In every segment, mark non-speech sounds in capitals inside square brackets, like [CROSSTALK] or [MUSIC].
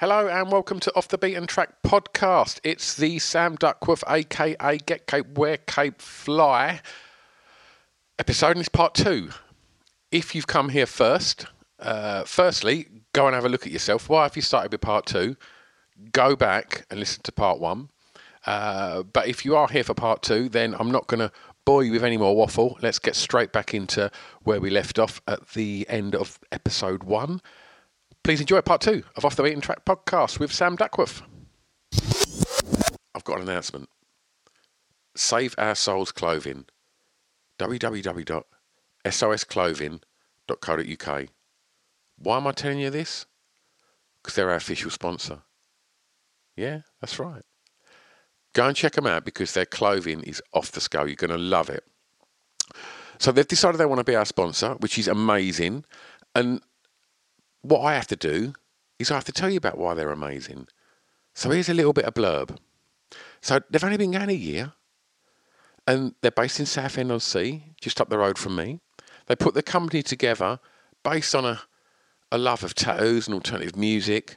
Hello and welcome to Off the Beaten Track podcast. It's the Sam Duckworth, aka Get Cape, Wear Cape, Fly episode, and it's part two. If you've come here first, uh, firstly, go and have a look at yourself. Why have you started with part two? Go back and listen to part one. Uh, but if you are here for part two, then I'm not going to you with any more waffle. Let's get straight back into where we left off at the end of episode one. Please enjoy part two of Off the Beaten Track podcast with Sam Duckworth. I've got an announcement. Save Our Souls Clothing. www.sosclothing.co.uk. Why am I telling you this? Because they're our official sponsor. Yeah, that's right. Go and check them out because their clothing is off the scale. You're going to love it. So they've decided they want to be our sponsor, which is amazing. And what I have to do is I have to tell you about why they're amazing. So here's a little bit of blurb. So they've only been going a year, and they're based in Southend on Sea, just up the road from me. They put the company together based on a, a love of tattoos and alternative music,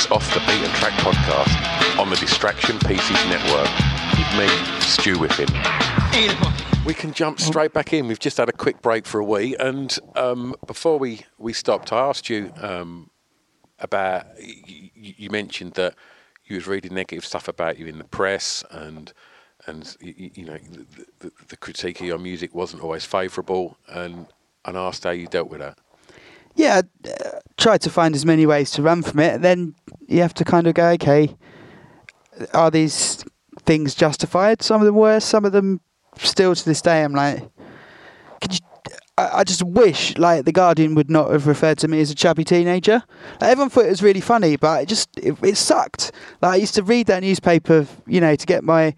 It's Off the Beaten Track podcast on the Distraction Pieces Network with me, Stu Whiffin. We can jump straight back in. We've just had a quick break for a wee, and um, before we, we stopped, I asked you um, about. You, you mentioned that you was reading negative stuff about you in the press, and and you, you know the, the, the critique of your music wasn't always favourable, and and asked how you dealt with that. Yeah, uh, try to find as many ways to run from it. Then you have to kind of go, okay, are these things justified? Some of them were, some of them still to this day, I'm like, could you? I, just wish like the Guardian would not have referred to me as a chubby teenager. Like, everyone thought it was really funny, but it just it, it sucked. Like I used to read that newspaper, you know, to get my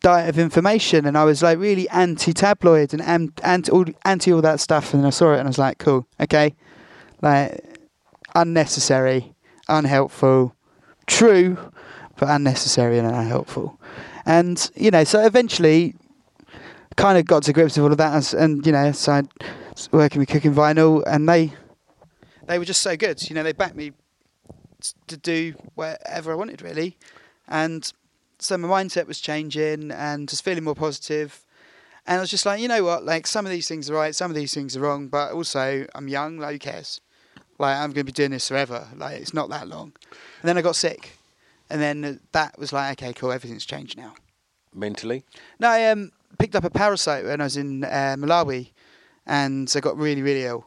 diet of information, and I was like really anti-tabloid and anti all, anti all that stuff. And I saw it, and I was like, cool, okay, like unnecessary, unhelpful, true, but unnecessary and unhelpful. And you know, so eventually, kind of got to grips with all of that, as, and you know, so I working with Cooking Vinyl, and they they were just so good. You know, they backed me to do whatever I wanted really, and so my mindset was changing and just feeling more positive. And I was just like, you know what? Like some of these things are right, some of these things are wrong, but also I'm young. Like who cares? Like I'm going to be doing this forever. Like it's not that long. And then I got sick, and then that was like, okay, cool, everything's changed now. Mentally? No, I um, picked up a parasite when I was in uh, Malawi, and I got really, really ill,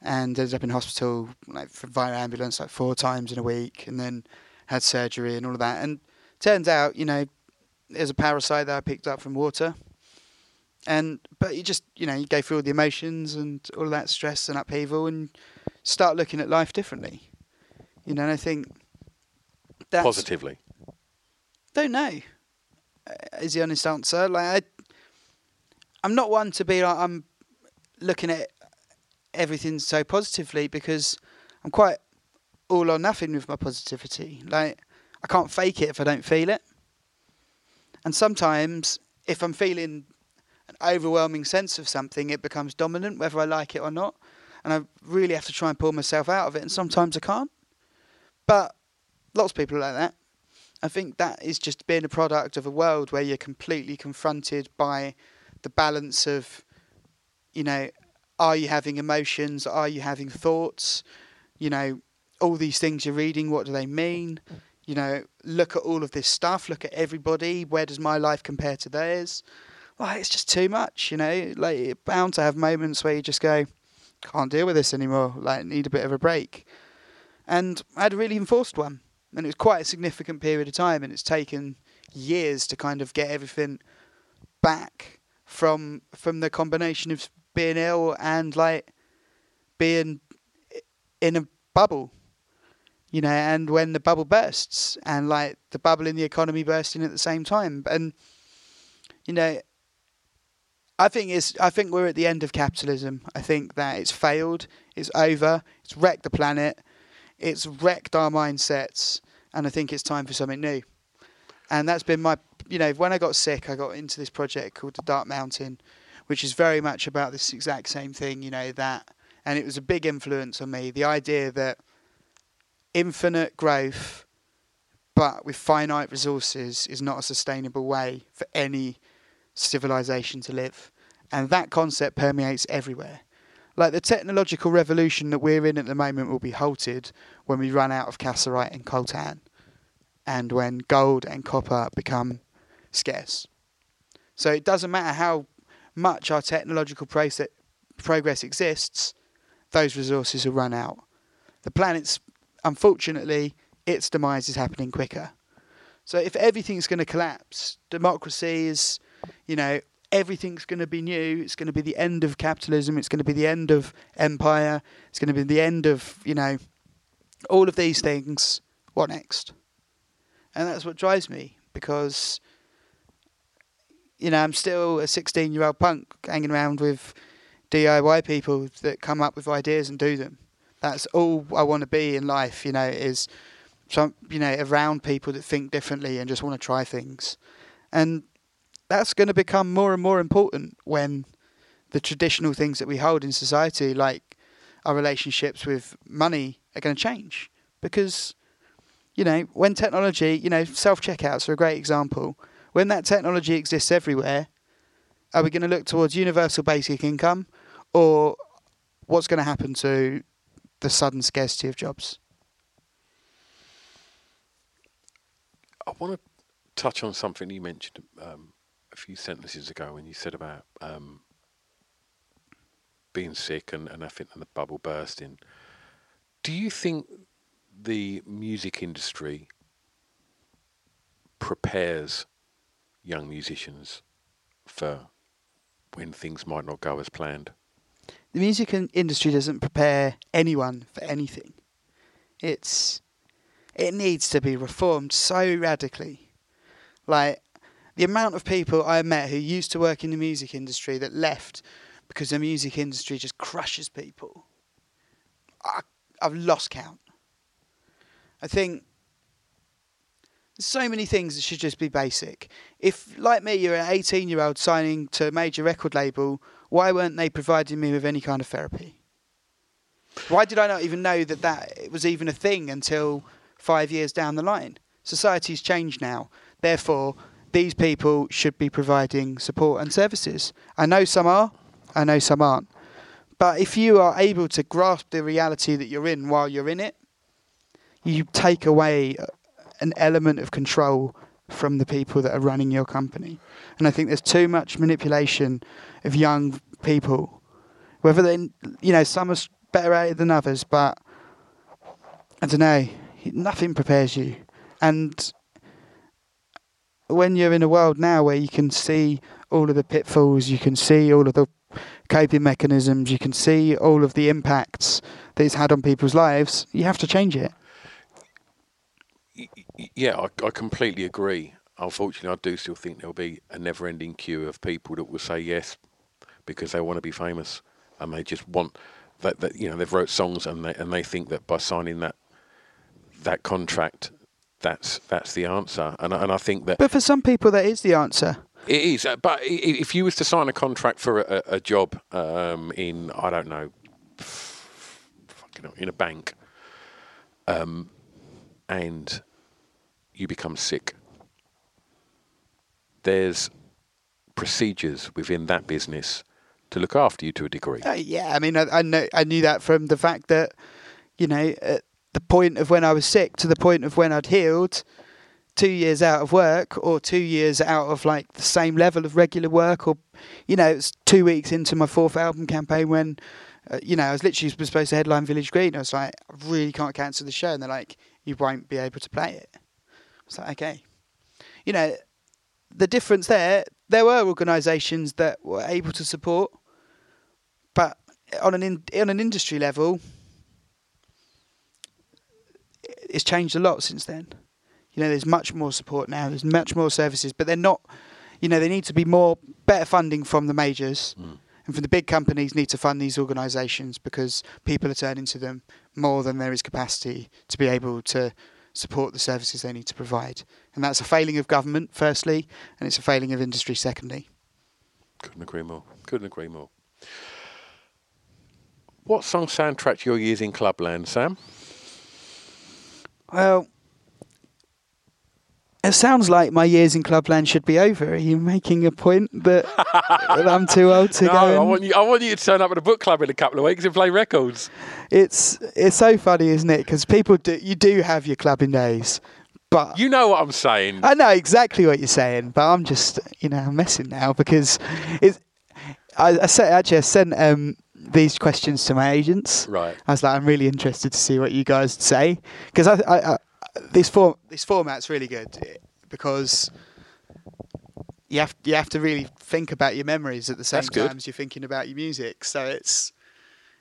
and ended up in hospital like via ambulance like four times in a week, and then had surgery and all of that. And turns out, you know, there's a parasite that I picked up from water. And but you just you know you go through all the emotions and all of that stress and upheaval and start looking at life differently. You know, and I think that's, Positively. don't know. uh, Is the honest answer? Like, I, I'm not one to be like I'm looking at everything so positively because I'm quite all or nothing with my positivity. Like, I can't fake it if I don't feel it. And sometimes, if I'm feeling an overwhelming sense of something, it becomes dominant, whether I like it or not. And I really have to try and pull myself out of it. And sometimes I can't. But lots of people are like that. I think that is just being a product of a world where you're completely confronted by the balance of, you know, are you having emotions? Are you having thoughts? You know, all these things you're reading, what do they mean? You know, look at all of this stuff, look at everybody. Where does my life compare to theirs? Like, it's just too much, you know? Like, you're bound to have moments where you just go, can't deal with this anymore, like, need a bit of a break. And I had a really enforced one and it was quite a significant period of time and it's taken years to kind of get everything back from from the combination of being ill and like being in a bubble you know and when the bubble bursts and like the bubble in the economy bursting at the same time and you know I think it's I think we're at the end of capitalism. I think that it's failed, it's over, it's wrecked the planet, it's wrecked our mindsets, and I think it's time for something new. And that's been my, you know, when I got sick, I got into this project called the Dark Mountain, which is very much about this exact same thing, you know, that, and it was a big influence on me. The idea that infinite growth, but with finite resources, is not a sustainable way for any civilization to live. And that concept permeates everywhere. Like the technological revolution that we're in at the moment will be halted when we run out of cassiterite and coltan and when gold and copper become scarce. So it doesn't matter how much our technological progress exists, those resources will run out. The planet's, unfortunately, its demise is happening quicker. So if everything's going to collapse, democracy is, you know, everything's going to be new. It's going to be the end of capitalism. It's going to be the end of empire. It's going to be the end of, you know, all of these things. What next? And that's what drives me because, you know, I'm still a 16 year old punk hanging around with DIY people that come up with ideas and do them. That's all I want to be in life, you know, is some, you know, around people that think differently and just want to try things. And that's going to become more and more important when the traditional things that we hold in society, like our relationships with money, are going to change. Because, you know, when technology, you know, self checkouts are a great example. When that technology exists everywhere, are we going to look towards universal basic income or what's going to happen to the sudden scarcity of jobs? I want to touch on something you mentioned um, a few sentences ago when you said about um, being sick and, and I think and the bubble bursting. Do you think the music industry prepares young musicians for when things might not go as planned? The music industry doesn't prepare anyone for anything. It's it needs to be reformed so radically. Like the amount of people I met who used to work in the music industry that left because the music industry just crushes people. I, I've lost count. I think there's so many things that should just be basic. If, like me, you're an 18 year old signing to a major record label, why weren't they providing me with any kind of therapy? Why did I not even know that that was even a thing until five years down the line? Society's changed now. Therefore, these people should be providing support and services. I know some are, I know some aren't. But if you are able to grasp the reality that you're in while you're in it, you take away uh, an element of control from the people that are running your company. And I think there's too much manipulation of young people. Whether they, you know, some are better at it than others, but I don't know. Nothing prepares you. And when you're in a world now where you can see all of the pitfalls, you can see all of the coping mechanisms, you can see all of the impacts that it's had on people's lives, you have to change it. Yeah, I, I completely agree. Unfortunately, I do still think there'll be a never ending queue of people that will say yes because they want to be famous and they just want that, that you know they've wrote songs and they and they think that by signing that that contract that's that's the answer and and I think that But for some people that is the answer. it is, uh, but if you was to sign a contract for a, a job um, in, I don't know, in a bank, um, and you become sick, there's procedures within that business to look after you to a degree. Uh, yeah, I mean, I, I know I knew that from the fact that, you know, at the point of when I was sick to the point of when I'd healed, two years out of work or two years out of like the same level of regular work, or, you know, it's two weeks into my fourth album campaign when, uh, you know, I was literally supposed to headline Village Green. I was like, I really can't cancel the show, and they're like, you won't be able to play it. I was like, okay, you know, the difference there. There were organisations that were able to support but on an in, on an industry level, it's changed a lot since then. You know, there's much more support now. There's much more services, but they're not. You know, they need to be more better funding from the majors, hmm. and from the big companies need to fund these organisations because people are turning to them more than there is capacity to be able to support the services they need to provide. And that's a failing of government, firstly, and it's a failing of industry, secondly. Couldn't agree more. Couldn't agree more. What song soundtracked your years in Clubland, Sam? Well, it sounds like my years in Clubland should be over. Are you making a point that, [LAUGHS] that I'm too old to no, go? I want you. I want you to turn up at a book club in a couple of weeks and play records. It's it's so funny, isn't it? Because people do you do have your clubbing days, but You know what I'm saying. I know exactly what you're saying. But I'm just you know I'm messing now because it's. I, I said actually I sent um, these questions to my agents. Right. I was like, I'm really interested to see what you guys say because I, I, I this form this format's really good eh, because you have you have to really think about your memories at the same time as you're thinking about your music. So it's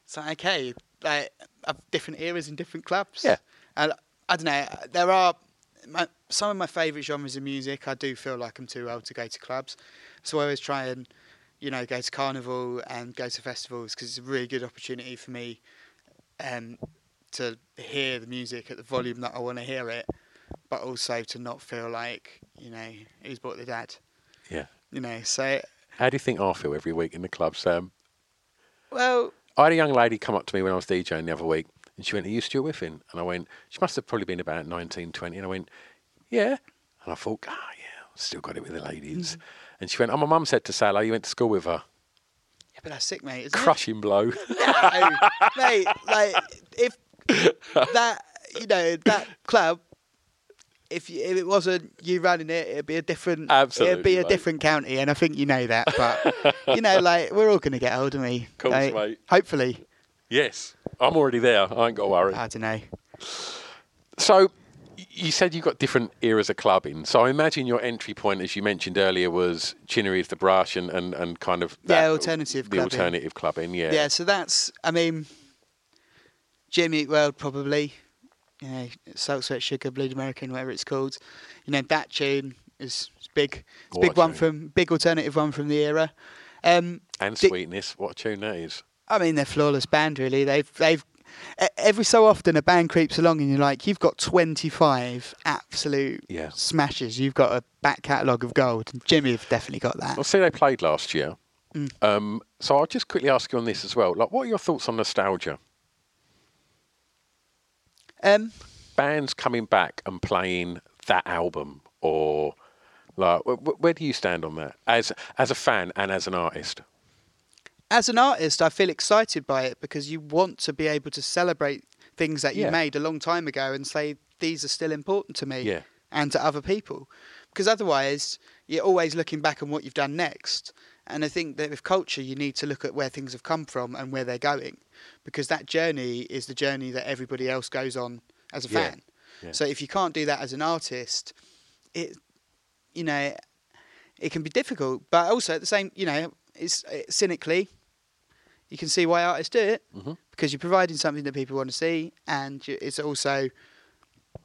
it's like okay, like of different eras in different clubs. Yeah. and I don't know. There are my, some of my favourite genres of music. I do feel like I'm too old to go to clubs, so I always try and you know go to carnival and go to festivals because it's a really good opportunity for me um, to hear the music at the volume that I want to hear it, but also to not feel like you know who's bought the dad. Yeah. You know, so How do you think I feel every week in the club, Sam? well, I had a young lady come up to me when I was DJing the other week, and she went, "Are you Stuart Whiffen?" And I went, "She must have probably been about 19, 20. And I went, "Yeah." And I thought, "Ah, yeah, I've still got it with the ladies." And she went, "Oh, my mum said to say hello. Oh, you went to school with her." yeah, but that's sick, mate. Isn't Crushing blow. It? [LAUGHS] No, mate. Like if that, you know, that club. If, you, if it wasn't you running it, it'd be a different. Absolutely, it'd be a mate. different county, and I think you know that. But you know, like we're all going to get old, aren't we? Course, Like, mate. Hopefully, yes, I'm already there. I ain't got to worry. I don't know. So you said you've got different eras of clubbing. So I imagine your entry point, as you mentioned earlier, was Chinnery's the Brush and, and, and kind of Yeah, alternative the clubbing. alternative clubbing. Yeah. Yeah, so that's, I mean, Jimmy Eat World probably, you know, Salt, Sweat, Sugar, Bleed American, whatever it's called. You know, that tune is big. It's a What big one from big alternative one from the era. Um, And Di- Sweetness, what a tune that is. I mean, they're flawless band. Really, they've they've every so often a band creeps along and you're like, you've got 25 absolute Yeah. smashes. You've got a back catalogue of gold. And Jimmy have definitely got that. I'll see they played last year. Mm. Um, so I'll just quickly ask you on this as well. Like, what are your thoughts on nostalgia? Um, Bands coming back and playing that album, or like, wh- wh- where do you stand on that as as a fan and as an artist? As an artist, I feel excited by it because you want to be able to celebrate things that you Yeah. made a long time ago and say these are still important to me Yeah. and to other people. Because otherwise, you're always looking back on what you've done next. And I think that with culture, you need to look at where things have come from and where they're going, because that journey is the journey that everybody else goes on as a Yeah. fan. So if you can't do that as an artist, it, you know, it can be difficult. But also at the same, you know, it's, it's cynically, you can see why artists do it Mhm. because you're providing something that people want to see, and you- it's also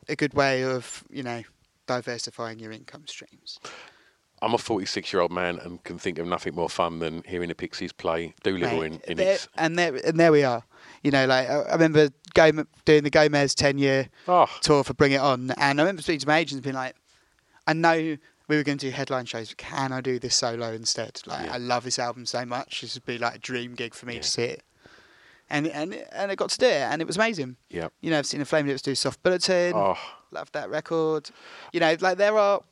a good way of you know diversifying your income streams. I'm a 46 year old man and can think of nothing more fun than hearing the Pixies play Doolittle in, Mate, in there- its. and there and there we are. You know, like I I remember Gome- doing the Gomez ten year Oh, tour for Bring It On, and I remember speaking to my agents and being like, I know we were going to do headline shows, can I do this solo instead? Like, Yeah. I love this album so much. This would be like a dream gig for me Yeah. to see it. And and and I got to do it, and it was amazing. yeah. You know, I've seen the Flaming Lips do Soft Bulletin. Oh, Love that record. You know, like there are.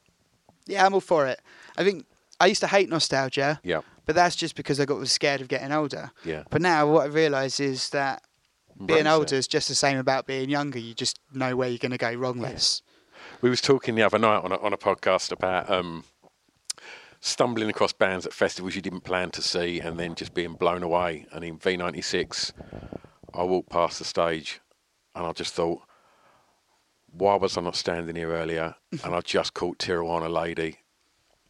Yeah, I'm all for it. I think I used to hate nostalgia, yeah. but that's just because I got was scared of getting older. Yeah. But now what I realise is that being older it. is just the same about being younger. You just know where you're going to go wrong less. We was talking the other night on a, on a podcast about um, stumbling across bands at festivals you didn't plan to see and then just being blown away. And in V96, I walked past the stage and I just thought, why was I not standing here earlier? [LAUGHS] and I just caught Tijuana Lady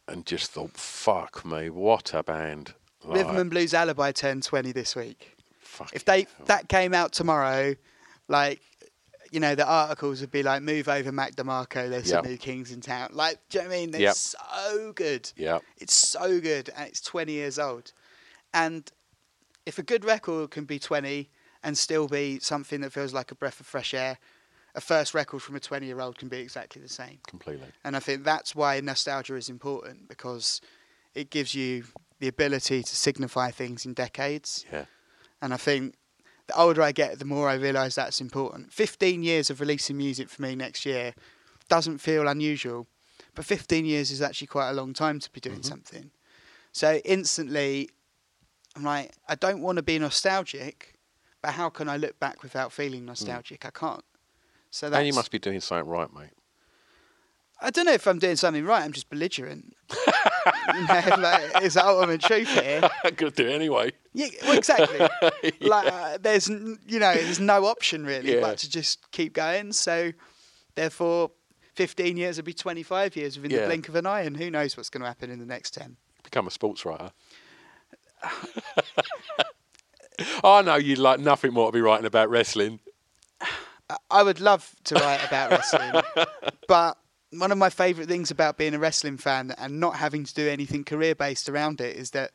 and just thought, fuck me, what a band. Like, Rhythm and Blues Alibi turned 20 this week. If they that came out tomorrow, like you know, the articles would be like, "Move over, Mac DeMarco. There's some new kings in town." Like, do you know what I mean? They're Yep. so good. Yeah. It's so good, and it's 20 years old. And if a good record can be 20 and still be something that feels like a breath of fresh air, a first record from a 20 year old can be exactly the same. Completely. And I think that's why nostalgia is important because it gives you the ability to signify things in decades. Yeah. And I think the older I get, the more I realise that's important. 15 years of releasing music for me next year doesn't feel unusual, but 15 years is actually quite a long time to be doing mm-hmm. something. So instantly, I'm like, I don't want to be nostalgic, but how can I look back without feeling mm. nostalgic? I can't. So that's, And you must be doing something right, mate. I don't know if I'm doing something right. I'm just belligerent. [LAUGHS] you know, like, it's the ultimate truth here. [LAUGHS] I'm to do it anyway. Yeah, well, exactly. [LAUGHS] Like uh, there's you know there's no option really Yeah. but to just keep going. So therefore, 15 years will be 25 years within Yeah. the blink of an eye, and who knows what's going to happen in the next 10. Become a sports writer. [LAUGHS] I know you'd like nothing more to be writing about wrestling. I- I would love to write about wrestling, [LAUGHS] but one of my favourite things about being a wrestling fan and not having to do anything career based around it is that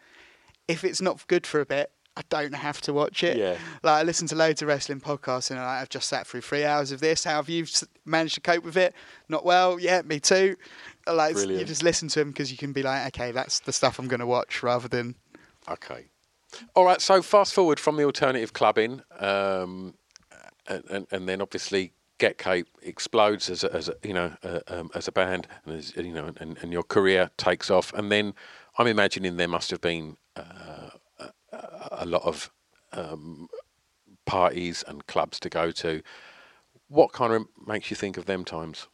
if it's not good for a bit, I don't have to watch it. Yeah. Like I listen to loads of wrestling podcasts and I've just sat through three hours of this. How have you managed to cope with it? Not well. Yeah, me too. Like you just listen to them because you can be like, okay, that's the stuff I'm going to watch rather than Okay. All right. So fast forward from the alternative clubbing, um, and, and and then obviously Get Cape explodes as a, as a you know uh, um, as a band, and as, you know, and, and your career takes off, and then I'm imagining there must have been uh, a, lot of um, parties and clubs to go to. What kind of makes you think of them times?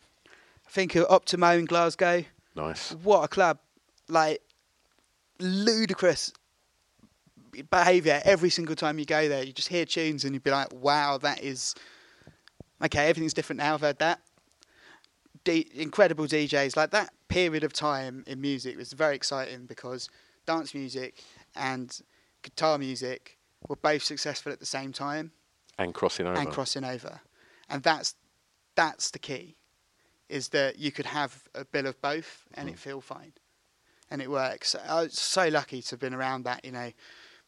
I think of Optimo in Glasgow. Nice. What a club! Like ludicrous behaviour every single time you go there. You just hear tunes and you'd be like, "Wow, that is okay." Everything's different now. I've heard that. D- incredible DJs like that period of time in music was very exciting because dance music and guitar music were both successful at the same time And crossing over. and crossing over, and that's that's the key. is that you could have a bill of both and Mm. it feel fine, and it works. I was so lucky to have been around that. You know,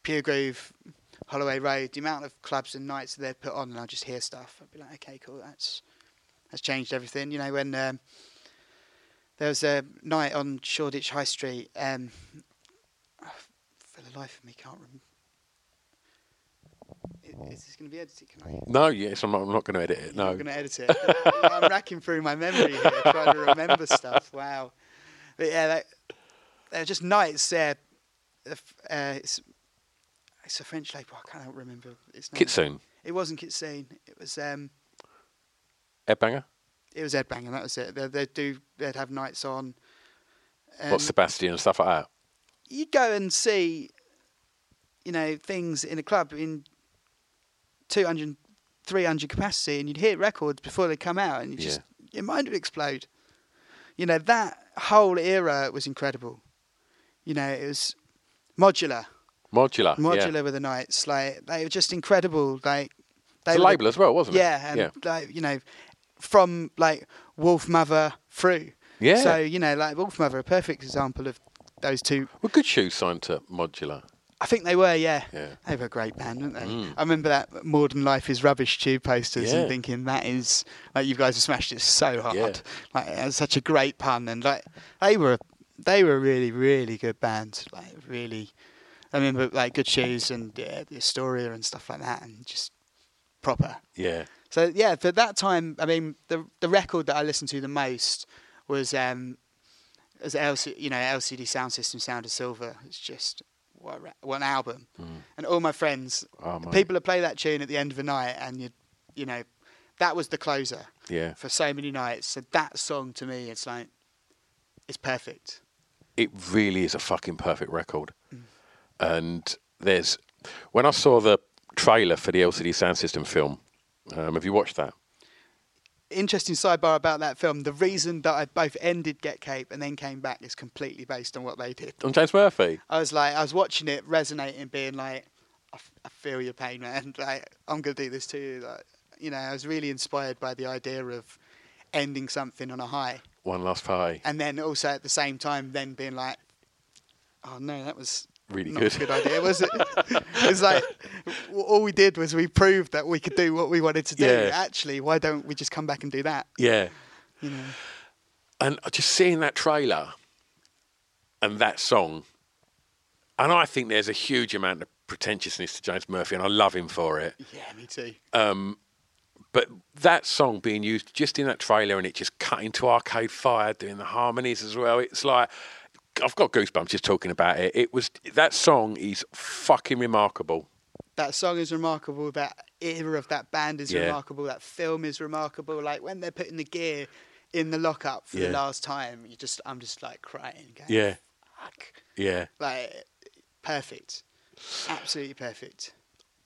Pure Groove, Holloway Road, the amount of clubs and nights that they'd put on, and I'd just hear stuff. I'd be like, okay, cool, that's that's changed everything. You know, when um, there was a night on Shoreditch High Street, um, life of me, can't remember. Is this going to be edited? Can I? No, yes, I'm not, I'm not going to edit it. You're No. not going to edit it. I'm racking through my memory here, trying to remember stuff. Wow. But yeah, that, they're just nights there. Uh, it's, it's a French label. I can't remember its name. Kitsune, It wasn't Kitsune. It was um, Ed Banger. it was Ed Bang, and that was it. They, they'd do. They'd have nights on. What and Sebastian and stuff like that. You'd go and see, you know, things in a club in 200, 300 capacity, and you'd hear records before they come out, and you just your mind would explode. You know that whole era was incredible. You know, it was modular, Modular. modular Yeah. with the nights. Like they were just incredible. Like they It's a were the- label as well, wasn't it? yeah, and yeah. like you know, from like Wolfmother through. Yeah. So you know, like Wolfmother, a perfect example of those two. Well, Good Shoes signed to Modular. I think they were, yeah. Yeah. They were a great band, weren't they? Mm. I remember that Modern Life is Rubbish tube posters Yeah. and thinking that is like you guys have smashed it so hard. Yeah. Like it was such a great pun and like they were they were a really, really good band. Like really I remember like Good Shoes and yeah, the Astoria and stuff like that and just proper. Yeah. So yeah, for that time, I mean, the the record that I listened to the most was um, was LC, you know LCD Soundsystem, Sound of Silver. It's just what, ra- what an album. And all my friends, Oh, people would play that tune at the end of the night, and you you know, that was the closer Yeah. for so many nights. So that song to me, it's like it's perfect. it really is a fucking perfect record. Mm. And there's when I saw the trailer for the LCD Soundsystem film. Um, have you watched that? Interesting sidebar about that film. The reason that I both ended Get Cape and then came back is completely based on what they did. On James Murphy. I was like, I was watching it, resonating, being like, I, f- I feel your pain, man. [LAUGHS] Like, I'm gonna do this too. Like, you know, I was really inspired by the idea of ending something on a high, One Last Party. and then also at the same time, then being like, oh no, that was Really not good. a good idea, was it? [LAUGHS] it's like all we did was we proved that we could do what we wanted to do. Yeah. Actually, why don't we just come back and do that? Yeah. You know, And just seeing that trailer and that song, and I think there's a huge amount of pretentiousness to James Murphy, and I love him for it. yeah, me too. Um, but that song being used just in that trailer and it just cutting to Arcade Fire, doing the harmonies as well, it's like I've got goosebumps just talking about it. It was that song is fucking remarkable. that song is remarkable. That era of that band is Yeah. remarkable. That film is remarkable. Like when they're putting the gear in the lockup for Yeah. the last time, you just I'm just like crying. Going, Yeah, Fuck. yeah. Like perfect. Absolutely perfect.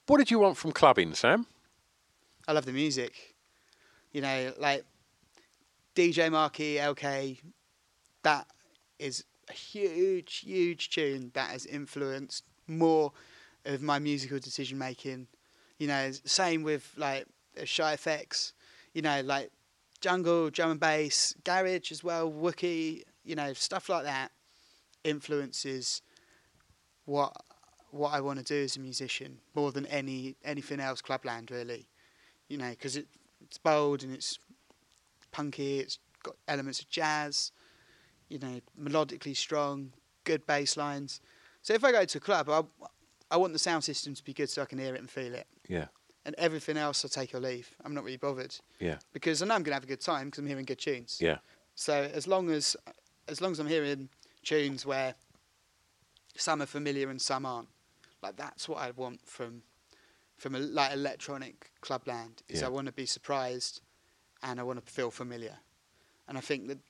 What did you want from clubbing, Sam? I love the music. You know, like DJ Marky, LK, that is a huge, huge tune that has influenced more of my musical decision making. You know, same with like Shy FX, you know, like jungle, drum and bass, garage as well, Wookie, you know, stuff like that influences what what I want to do as a musician more than any anything else Clubland really you know, because it, it's bold and it's punky. It's got elements of jazz, you know, melodically strong, good bass lines. So if I go to a club, I, I want the sound system to be good so I can hear it and feel it. Yeah, And everything else, I take or leave. I'm not really bothered yeah, because I know I'm going to have a good time because I'm hearing good tunes. yeah, So as long as as long as I'm hearing tunes where some are familiar and some aren't, like that's what I want from from a, like electronic clubland. Is Yeah. I want to be surprised and I want to feel familiar, and I think that that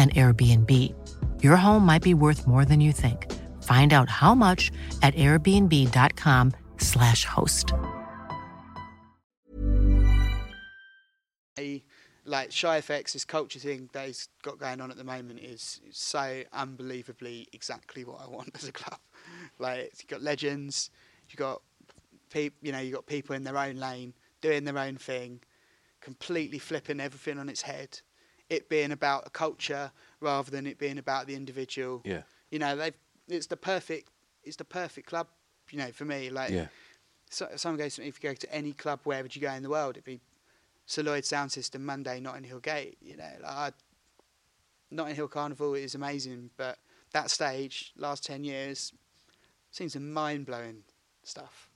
an Airbnb. Your home might be worth more than you think. Find out how much at airbnb.com/slash host. Like Shy FX, this culture thing that he's got going on at the moment is, so unbelievably exactly what I want [LAUGHS] as a club. Like you've got legends, you've got peop, you know, you've got people in their own lane doing their own thing, completely flipping everything on its head it being about a culture rather than it being about the individual. Yeah. You know, they've it's the perfect it's the perfect club, you know, for me. Like Yeah. so, someone goes to me, if you go to any club, where would you go in the world? It'd be Sir Lloyd Sound System, Monday, Notting Hill Gate. You know, like I, Notting Hill Carnival is amazing, but that stage, last 10 years, seen some mind blowing stuff.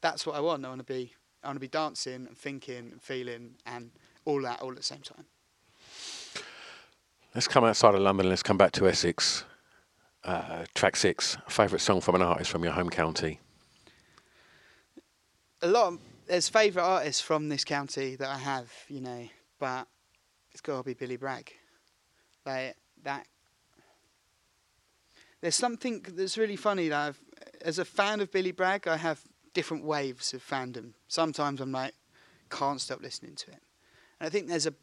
That's what I want. I want to be, I want to be dancing and thinking and feeling and all that all at the same time. Let's come outside of London. Let's come back to Essex. Uh, track six. Favourite song from an artist from your home county. a lot of, there's favourite artists from this county that I have, you know, but it's got to be Billy Bragg. Like that. There's something that's really funny that I've, as a fan of Billy Bragg, I have different waves of fandom. Sometimes I'm like, can't stop listening to it, and I think there's a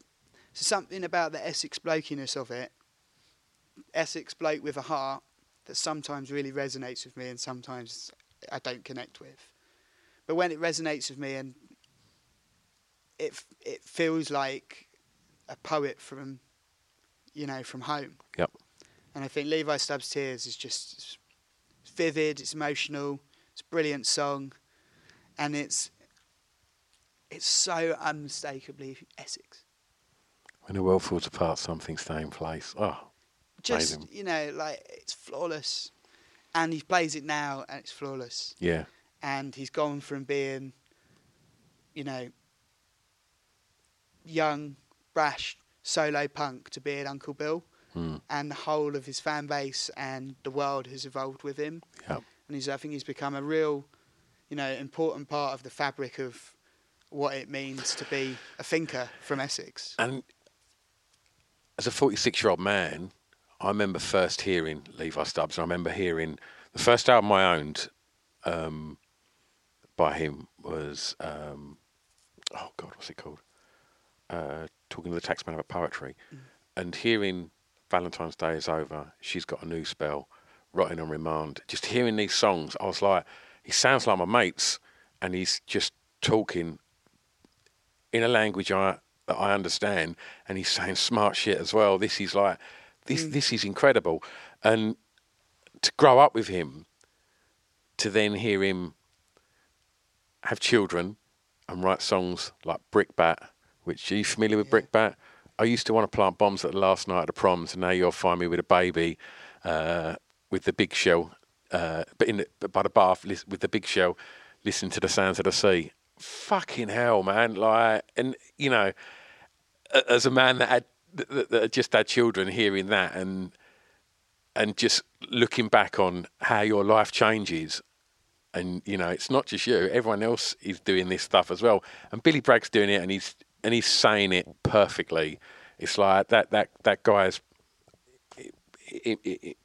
something about the Essex blokiness of it, Essex bloke with a heart, that sometimes really resonates with me, and sometimes I don't connect with. But when it resonates with me and it it feels like a poet from you know from home. Yep. And I think Levi Stubbs' Tears is just vivid, it's emotional, it's a brilliant song, and it's it's so unmistakably Essex. When the world falls apart, something stay in place. Oh, Just Amazing. you know, like it's flawless, and he plays it now, and it's flawless. yeah. and he's gone from being, you know, young, brash, solo punk to being Uncle Bill, Hmm. and the whole of his fan base and the world has evolved with him. Yep. And he's, I think, he's become a real, you know, important part of the fabric of what it means to be a thinker from Essex. And as a 46 year old man, I remember first hearing Levi Stubbs. And I remember hearing the first album I owned um, by him was, um, oh God, what's it called? Uh, Talking to the Taxman about poetry. And hearing Valentine's Day is over, she's got a new spell, Rotting on Remand. Just hearing these songs, I was like, he sounds like my mates, and he's just talking in a language I that I understand, and he's saying smart shit as well. This is like this. This is incredible, and to grow up with him, to then hear him have children and write songs like Brickbat, which are you familiar with Brickbat? I used to want to plant bombs at the last night at the proms, and now you'll find me with a baby uh, with the big shell, uh, but in the, but by the bath with the big shell, listening to the sounds of the sea. Fucking hell, man! Like, and you know, as a man that had that, that just had children, hearing that and and just looking back on how your life changes. And you know it's not just you everyone else is doing this stuff as well. And billy bragg's doing it and he's and he's saying it perfectly. It's like that that that guy's it, it, it,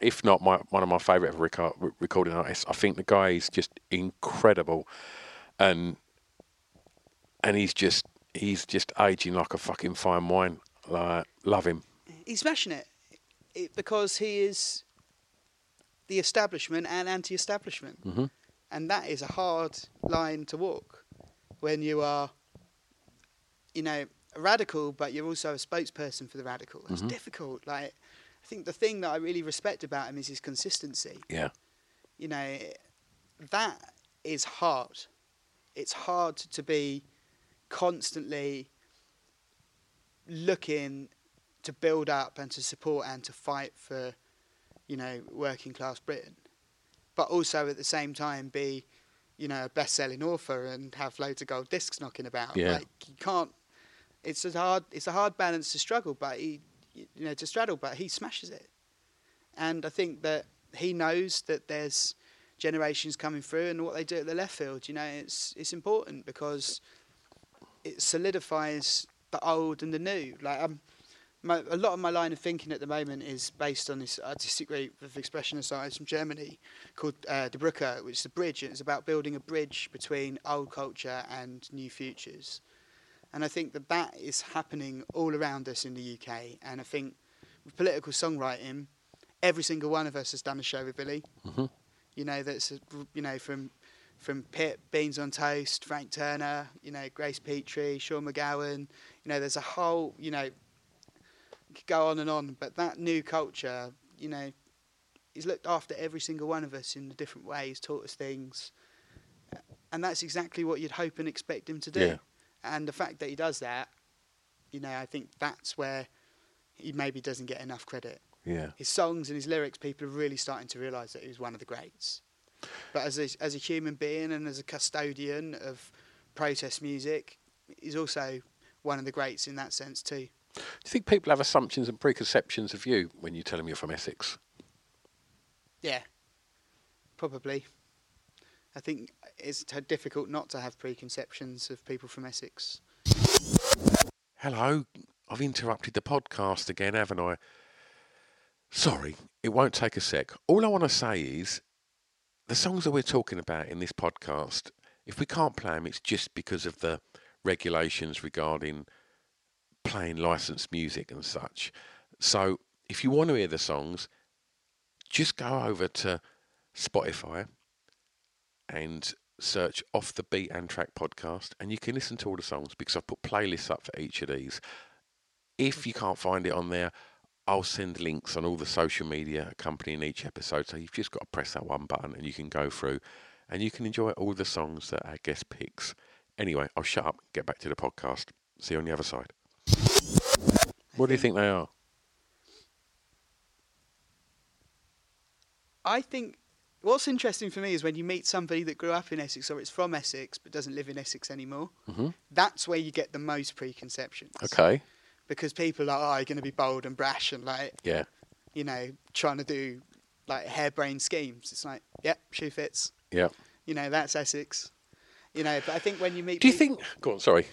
if not my one of my favorite record, recording artists. I think the guy is just incredible. And and he's just he's just aging like a fucking fine wine. Like, love him. He's smashing it. it because he is the establishment and anti-establishment, Mhm. and that is a hard line to walk when you are, you know, a radical, but you're also a spokesperson for the radical. It's Mhm. difficult. Like, I think the thing that I really respect about him is his consistency. Yeah. you know, that is hard. It's hard to be constantly looking to build up and to support and to fight for, you know, working class Britain, but also at the same time be, you know, a best selling author and have loads of gold discs knocking about. Yeah. Like you can't. It's a hard. It's a hard balance to struggle, but he, you know, to straddle, but he smashes it. And I think that he knows that there's generations coming through and what they do at the left field. You know, it's it's important because it solidifies the old and the new. Like um, my, a lot of my line of thinking at the moment is based on this artistic group of expressionist artists from Germany called uh, Die Brücke, which is a bridge. It's about building a bridge between old culture and new futures. And I think that that is happening all around us in the UK. And I think with political songwriting, every single one of us has done a show with Billy. Mhm. You know, that's a, you know from from Pip, Beans on Toast, Frank Turner, you know, Grace Petrie, Sean McGowan. You know, there's a whole, you know, could go on and on. But that new culture, you know, he's looked after every single one of us in a different way. He's taught us things, and that's exactly what you'd hope and expect him to do. Yeah. And the fact that he does that, you know, I think that's where he maybe doesn't get enough credit. Yeah. His songs and his lyrics, people are really starting to realise that he was one of the greats. But as a, as a human being and as a custodian of protest music, he's also one of the greats in that sense too. Do you think people have assumptions and preconceptions of you when you tell them you're from Essex? Yeah, probably. I think it's t- difficult not to have preconceptions of people from Essex. Hello, I've interrupted the podcast again, haven't I? Sorry, it won't take a sec. All I want to say is the songs that we're talking about in this podcast, if we can't play them, it's just because of the regulations regarding playing licensed music and such. So if you want to hear the songs, just go over to Spotify and search off the beaten track podcast and you can listen to all the songs because I've put playlists up for each of these. If you can't find it on there, I'll send links on all the social media accompanying each episode. So you've just got to press that one button and you can go through and you can enjoy all the songs that our guest picks. Anyway, I'll shut up, get back to the podcast. See you on the other side. What do you think they are? I think what's interesting for me is when you meet somebody that grew up in Essex or it's from Essex but doesn't live in Essex anymore. hmm That's where you get the most preconceptions. Okay. Because people are, like, oh, you're going to be bold and brash and like, Yeah. you know, trying to do like harebrained schemes. It's like, yep, shoe fits. Yeah. You know, that's Essex. You know, but I think when you meet Do you peop- think? Go on. Sorry.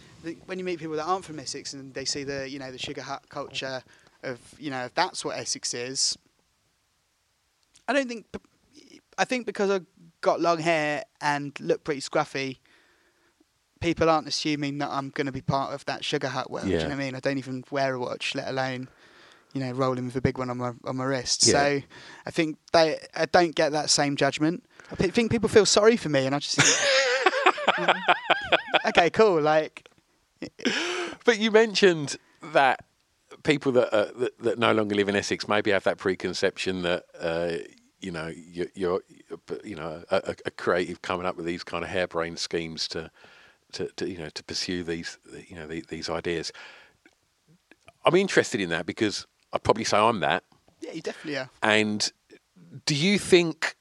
when you meet people that aren't from Essex and they see the you know the sugar hut culture of you know if that's what Essex is. I don't think. I think because I got long hair and look pretty scruffy, people aren't assuming that I'm going to be part of that sugar hut world. Do you know what I mean? I don't even wear a watch, let alone you know rolling with a big one on my on my wrist. Yeah. So I think they I don't get that same judgment. I think people feel sorry for me, and I just [LAUGHS] okay, cool, like. But you mentioned that people that, uh, that that no longer live in Essex maybe have that preconception that uh, you know you're, you're you know a, a- a creative coming up with these kind of harebrained schemes to, to, to you know to pursue these you know the, these ideas. I'm interested in that because I'd probably say I'm that. Yeah, you definitely are. And do you think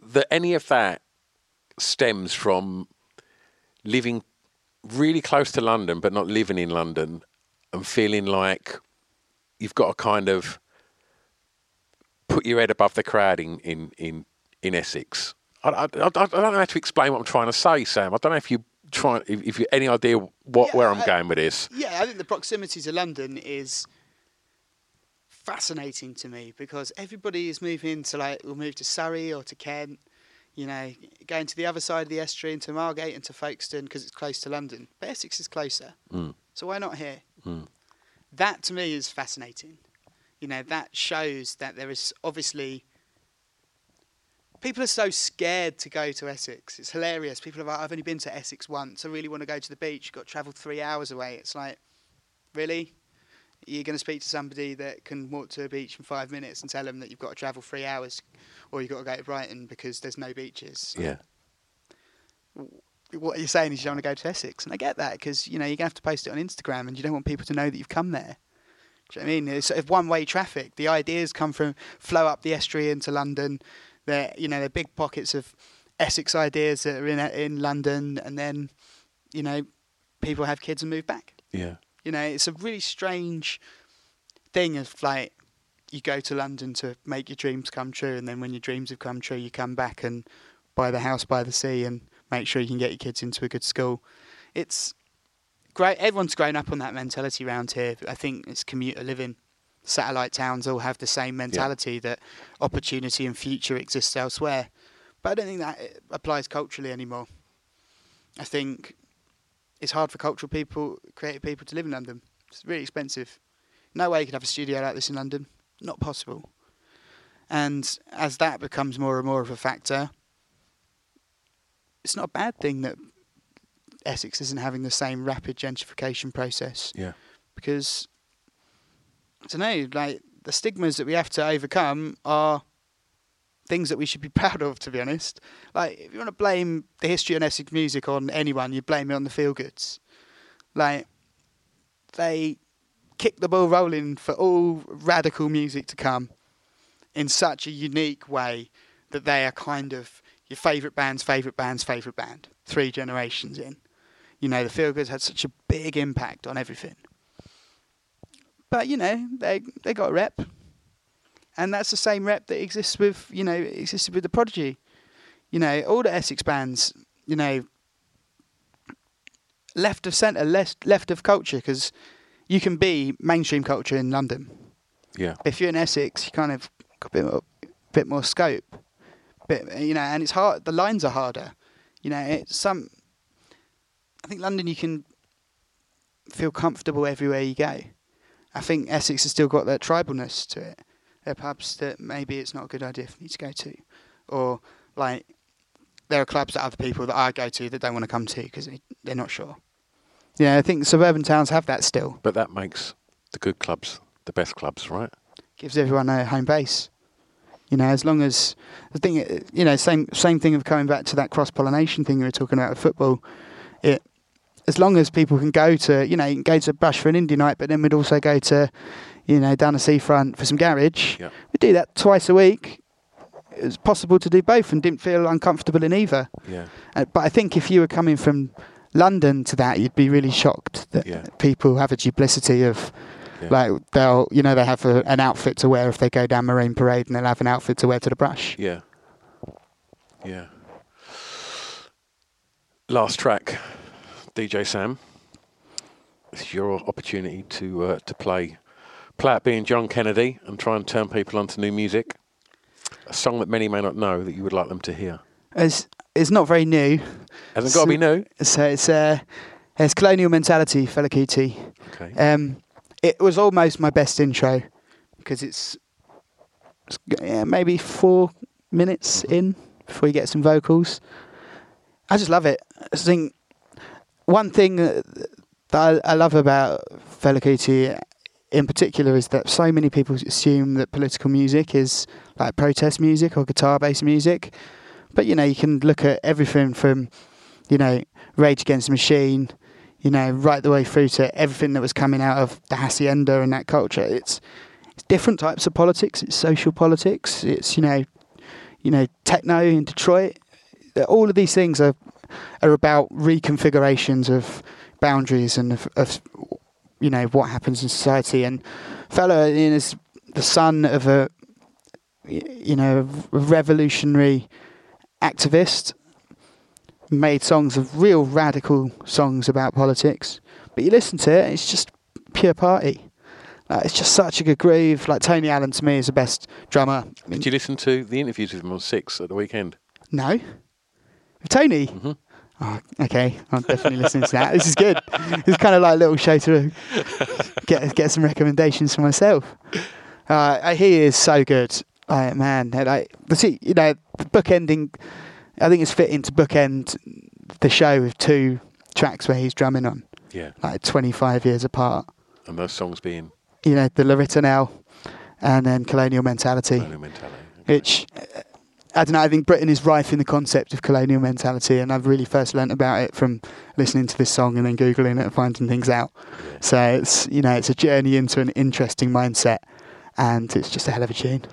that any of that stems from living really close to London, but not living in London, and feeling like you've got to kind of put your head above the crowd in in in, in Essex? I, I, I I don't know how to explain what I'm trying to say, Sam. I don't know if you try if, if you any idea what Yeah, where I'm I- going with this. Yeah, I think the proximity to London is fascinating to me because everybody is moving to like will move to Surrey or to Kent. You know, going to the other side of the estuary into Margate and to Folkestone because it's close to London. But Essex is closer. Mm. So why not here? Mm. That to me is fascinating. You know, that shows that there is obviously people are so scared to go to Essex. It's hilarious. People are like, I've only been to Essex once. I really want to go to the beach. You've got to travel three hours away. It's like, really? You're going to speak to somebody that can walk to a beach in five minutes and tell them that you've got to travel three hours or you've got to go to Brighton because there's no beaches. Yeah. What you're saying is you don't want to go to Essex. And I get that because, you know, you're going to have to post it on Instagram and you don't want people to know that you've come there. Do you know what I mean? It's sort of one-way traffic. The ideas come from flow up the estuary into London. They're you know they're big pockets of Essex ideas that are in in London, and then you know people have kids and move back. Yeah. You know, it's a really strange thing of like you go to London to make your dreams come true, and then when your dreams have come true, you come back and buy the house by the sea and make sure you can get your kids into a good school. It's great. Everyone's grown up on that mentality around here. I think it's commuter living. Satellite towns all have the same mentality that opportunity and future exists elsewhere. But I don't think that applies culturally anymore. I think it's hard for cultural people, creative people to live in London. It's really expensive. No way you could have a studio like this in London. Not possible. And as that becomes more and more of a factor, it's not a bad thing that Essex isn't having the same rapid gentrification process Yeah. because I don't know, like the stigmas that we have to overcome are things that we should be [LAUGHS] proud of. To be honest, like if you want to blame the history of Essex music on anyone, you blame it on the Feelgoods. Like they kick the ball rolling for all radical music to come in such a unique way that they are kind of your favourite band's favourite band's favourite band, three generations in. You know, the Feelgoods had such a big impact on everything. But, you know, they they got a rep. And that's the same rep that exists with, you know, existed with the Prodigy. You know, all the Essex bands, you know, left of centre, left, left of culture, because you can be mainstream culture in London. Yeah. If you're in Essex, you kind of got a bit more, bit more scope. Bit, you know, and it's hard. The lines are harder. You know, it's some. I think London, you can feel comfortable everywhere you go. I think Essex has still got that tribalness to it. There are pubs that maybe it's not a good idea for me to go to, or like there are clubs that other people that I go to that don't want to come to because they, they're not sure. Yeah, I think suburban towns have that still. But that makes the good clubs the best clubs, right? gives everyone a home base. You know, as long as the thing, you know, same same thing of coming back to that cross pollination thing we were talking about with football. It, as long as people can go to, you know, you can go to Bush for an indie night, but then we'd also go to, you know, down the seafront for some garage. Yeah. We do that twice a week. It was possible to do both, and didn't feel uncomfortable in either. Yeah. Uh, but I think if you were coming from London to that, you'd be really shocked that Yeah. people have a duplicity of Yeah. like they'll, you know, they have a, an outfit to wear if they go down Marine Parade, and they'll have an outfit to wear to the brush. Yeah. Yeah. Last track, DJ Sam. It's your opportunity to uh, to play play it being John Kennedy and try and turn people onto new music. A song that many may not know that you would like them to hear. It's it's not very new, Hasn't got to be new. so it's uh, it's colonial mentality, Fela Kuti. Okay. Um, it was almost my best intro because it's, it's yeah, maybe four minutes in before you get some vocals. I just love it. I think one thing that I, I love about Fela Kuti in particular is that so many people assume that political music is like protest music or guitar-based music, but you know you can look at everything from you know Rage Against the Machine, you know right the way through to everything that was coming out of the hacienda and that culture. It's it's different types of politics. It's social politics. It's you know you know techno in Detroit. All of these things are are about reconfigurations of boundaries and of, of you know what happens in society. And Fela is the son of a you know revolutionary activist. Made songs of real radical songs about politics, but you listen to it, it's just pure party. Like, it's just such a good groove. Like Tony Allen to me is the best drummer. Did you listen to the interviews with him on Six at the weekend? No. Tony? Oh, okay. I'm definitely listening to that. This is good. It's kind of like a little show to get get some recommendations for myself. Uh, he is so good. Like, man, like, but see, you know, the bookending, I think it's fitting to bookend the show with two tracks where he's drumming on, Yeah. like 25 years apart. And those songs being You know, the Loretta now, and then Colonial Mentality. colonial mentality. which uh, I don't know. I think Britain is rife in the concept of colonial mentality, and I've really first learnt about it from listening to this song and then googling it and finding things out. So it's you know it's a journey into an interesting mindset, and it's just a hell of a tune.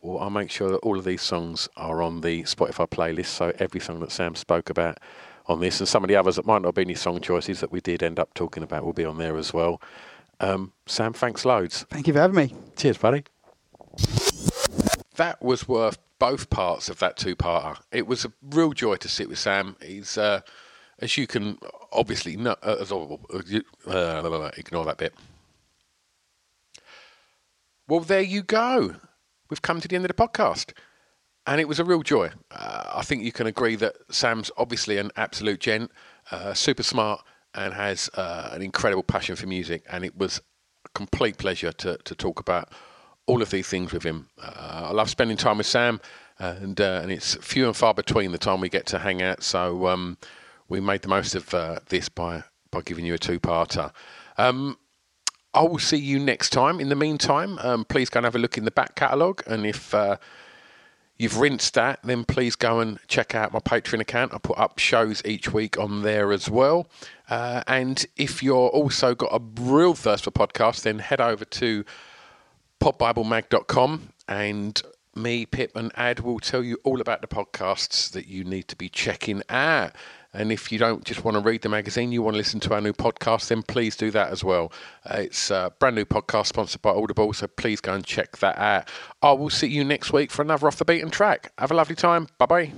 Well, I'll make sure that all of these songs are on the Spotify playlist. So every song that Sam spoke about on this, and some of the others that might not be any song choices that we did end up talking about, will be on there as well. Um, Sam, thanks loads. Thank you for having me. Cheers, buddy. That was worth both parts of that two-parter. It was a real joy to sit with Sam. He's, uh, as you can obviously know, uh, as, uh, ignore that bit. Well, there you go. We've come to the end of the podcast. And it was a real joy. Uh, I think you can agree that Sam's obviously an absolute gent, uh, super smart, and has uh, an incredible passion for music. And it was a complete pleasure to, to talk about all of these things with him. Uh, I love spending time with Sam, and uh, and it's few and far between the time we get to hang out. So um, we made the most of uh, this by by giving you a two-parter. Um, I will see you next time. In the meantime, um, please go and have a look in the back catalogue, and if uh, you've rinsed that, then please go and check out my Patreon account. I put up shows each week on there as well. Uh, and if you're also got a real thirst for podcasts, then head over to podbiblemag.com and me, Pip, and Ad will tell you all about the podcasts that you need to be checking out. And if you don't just want to read the magazine, you want to listen to our new podcast, then please do that as well. Uh, it's a brand new podcast sponsored by Audible, so please go and check that out. I will see you next week for another Off the Beaten track. Have a lovely time. Bye bye.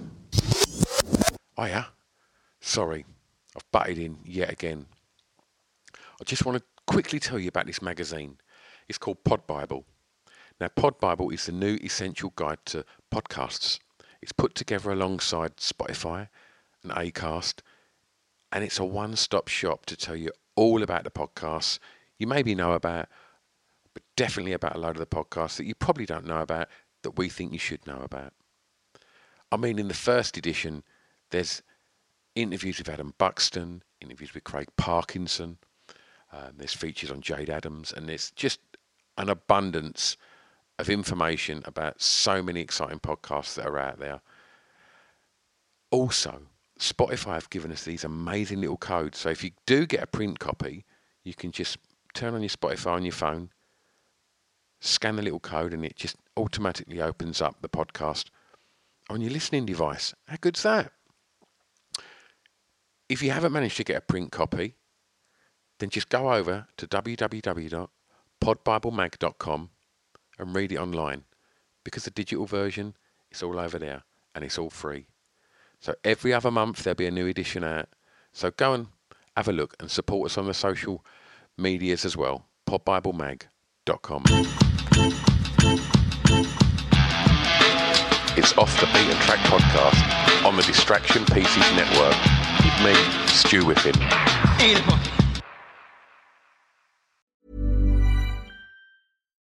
Oh, yeah. Sorry, I've butted in yet again. I just want to quickly tell you about this magazine. It's called Pod Bible. Now, Pod Bible is the new essential guide to podcasts. It's put together alongside Spotify and Acast, and it's a one-stop shop to tell you all about the podcasts you maybe know about, but definitely about a load of the podcasts that you probably don't know about that we think you should know about. I mean, in the first edition, there's interviews with Adam Buxton, interviews with Craig Parkinson, um, there's features on Jayde Adams, and there's just an abundance of information about so many exciting podcasts that are out there. Also, Spotify have given us these amazing little codes. So if you do get a print copy, you can just turn on your Spotify on your phone, scan the little code, and it just automatically opens up the podcast on your listening device. How good's that? If you haven't managed to get a print copy, then just go over to www.podbiblemag.com and read it online because the digital version is all over there and it's all free. So every other month there'll be a new edition out. So go and have a look and support us on the social medias as well. podbiblemag.com. It's Off the Beaten Track podcast on the Distraction Pieces Network with me, Stew Stu Whiffin.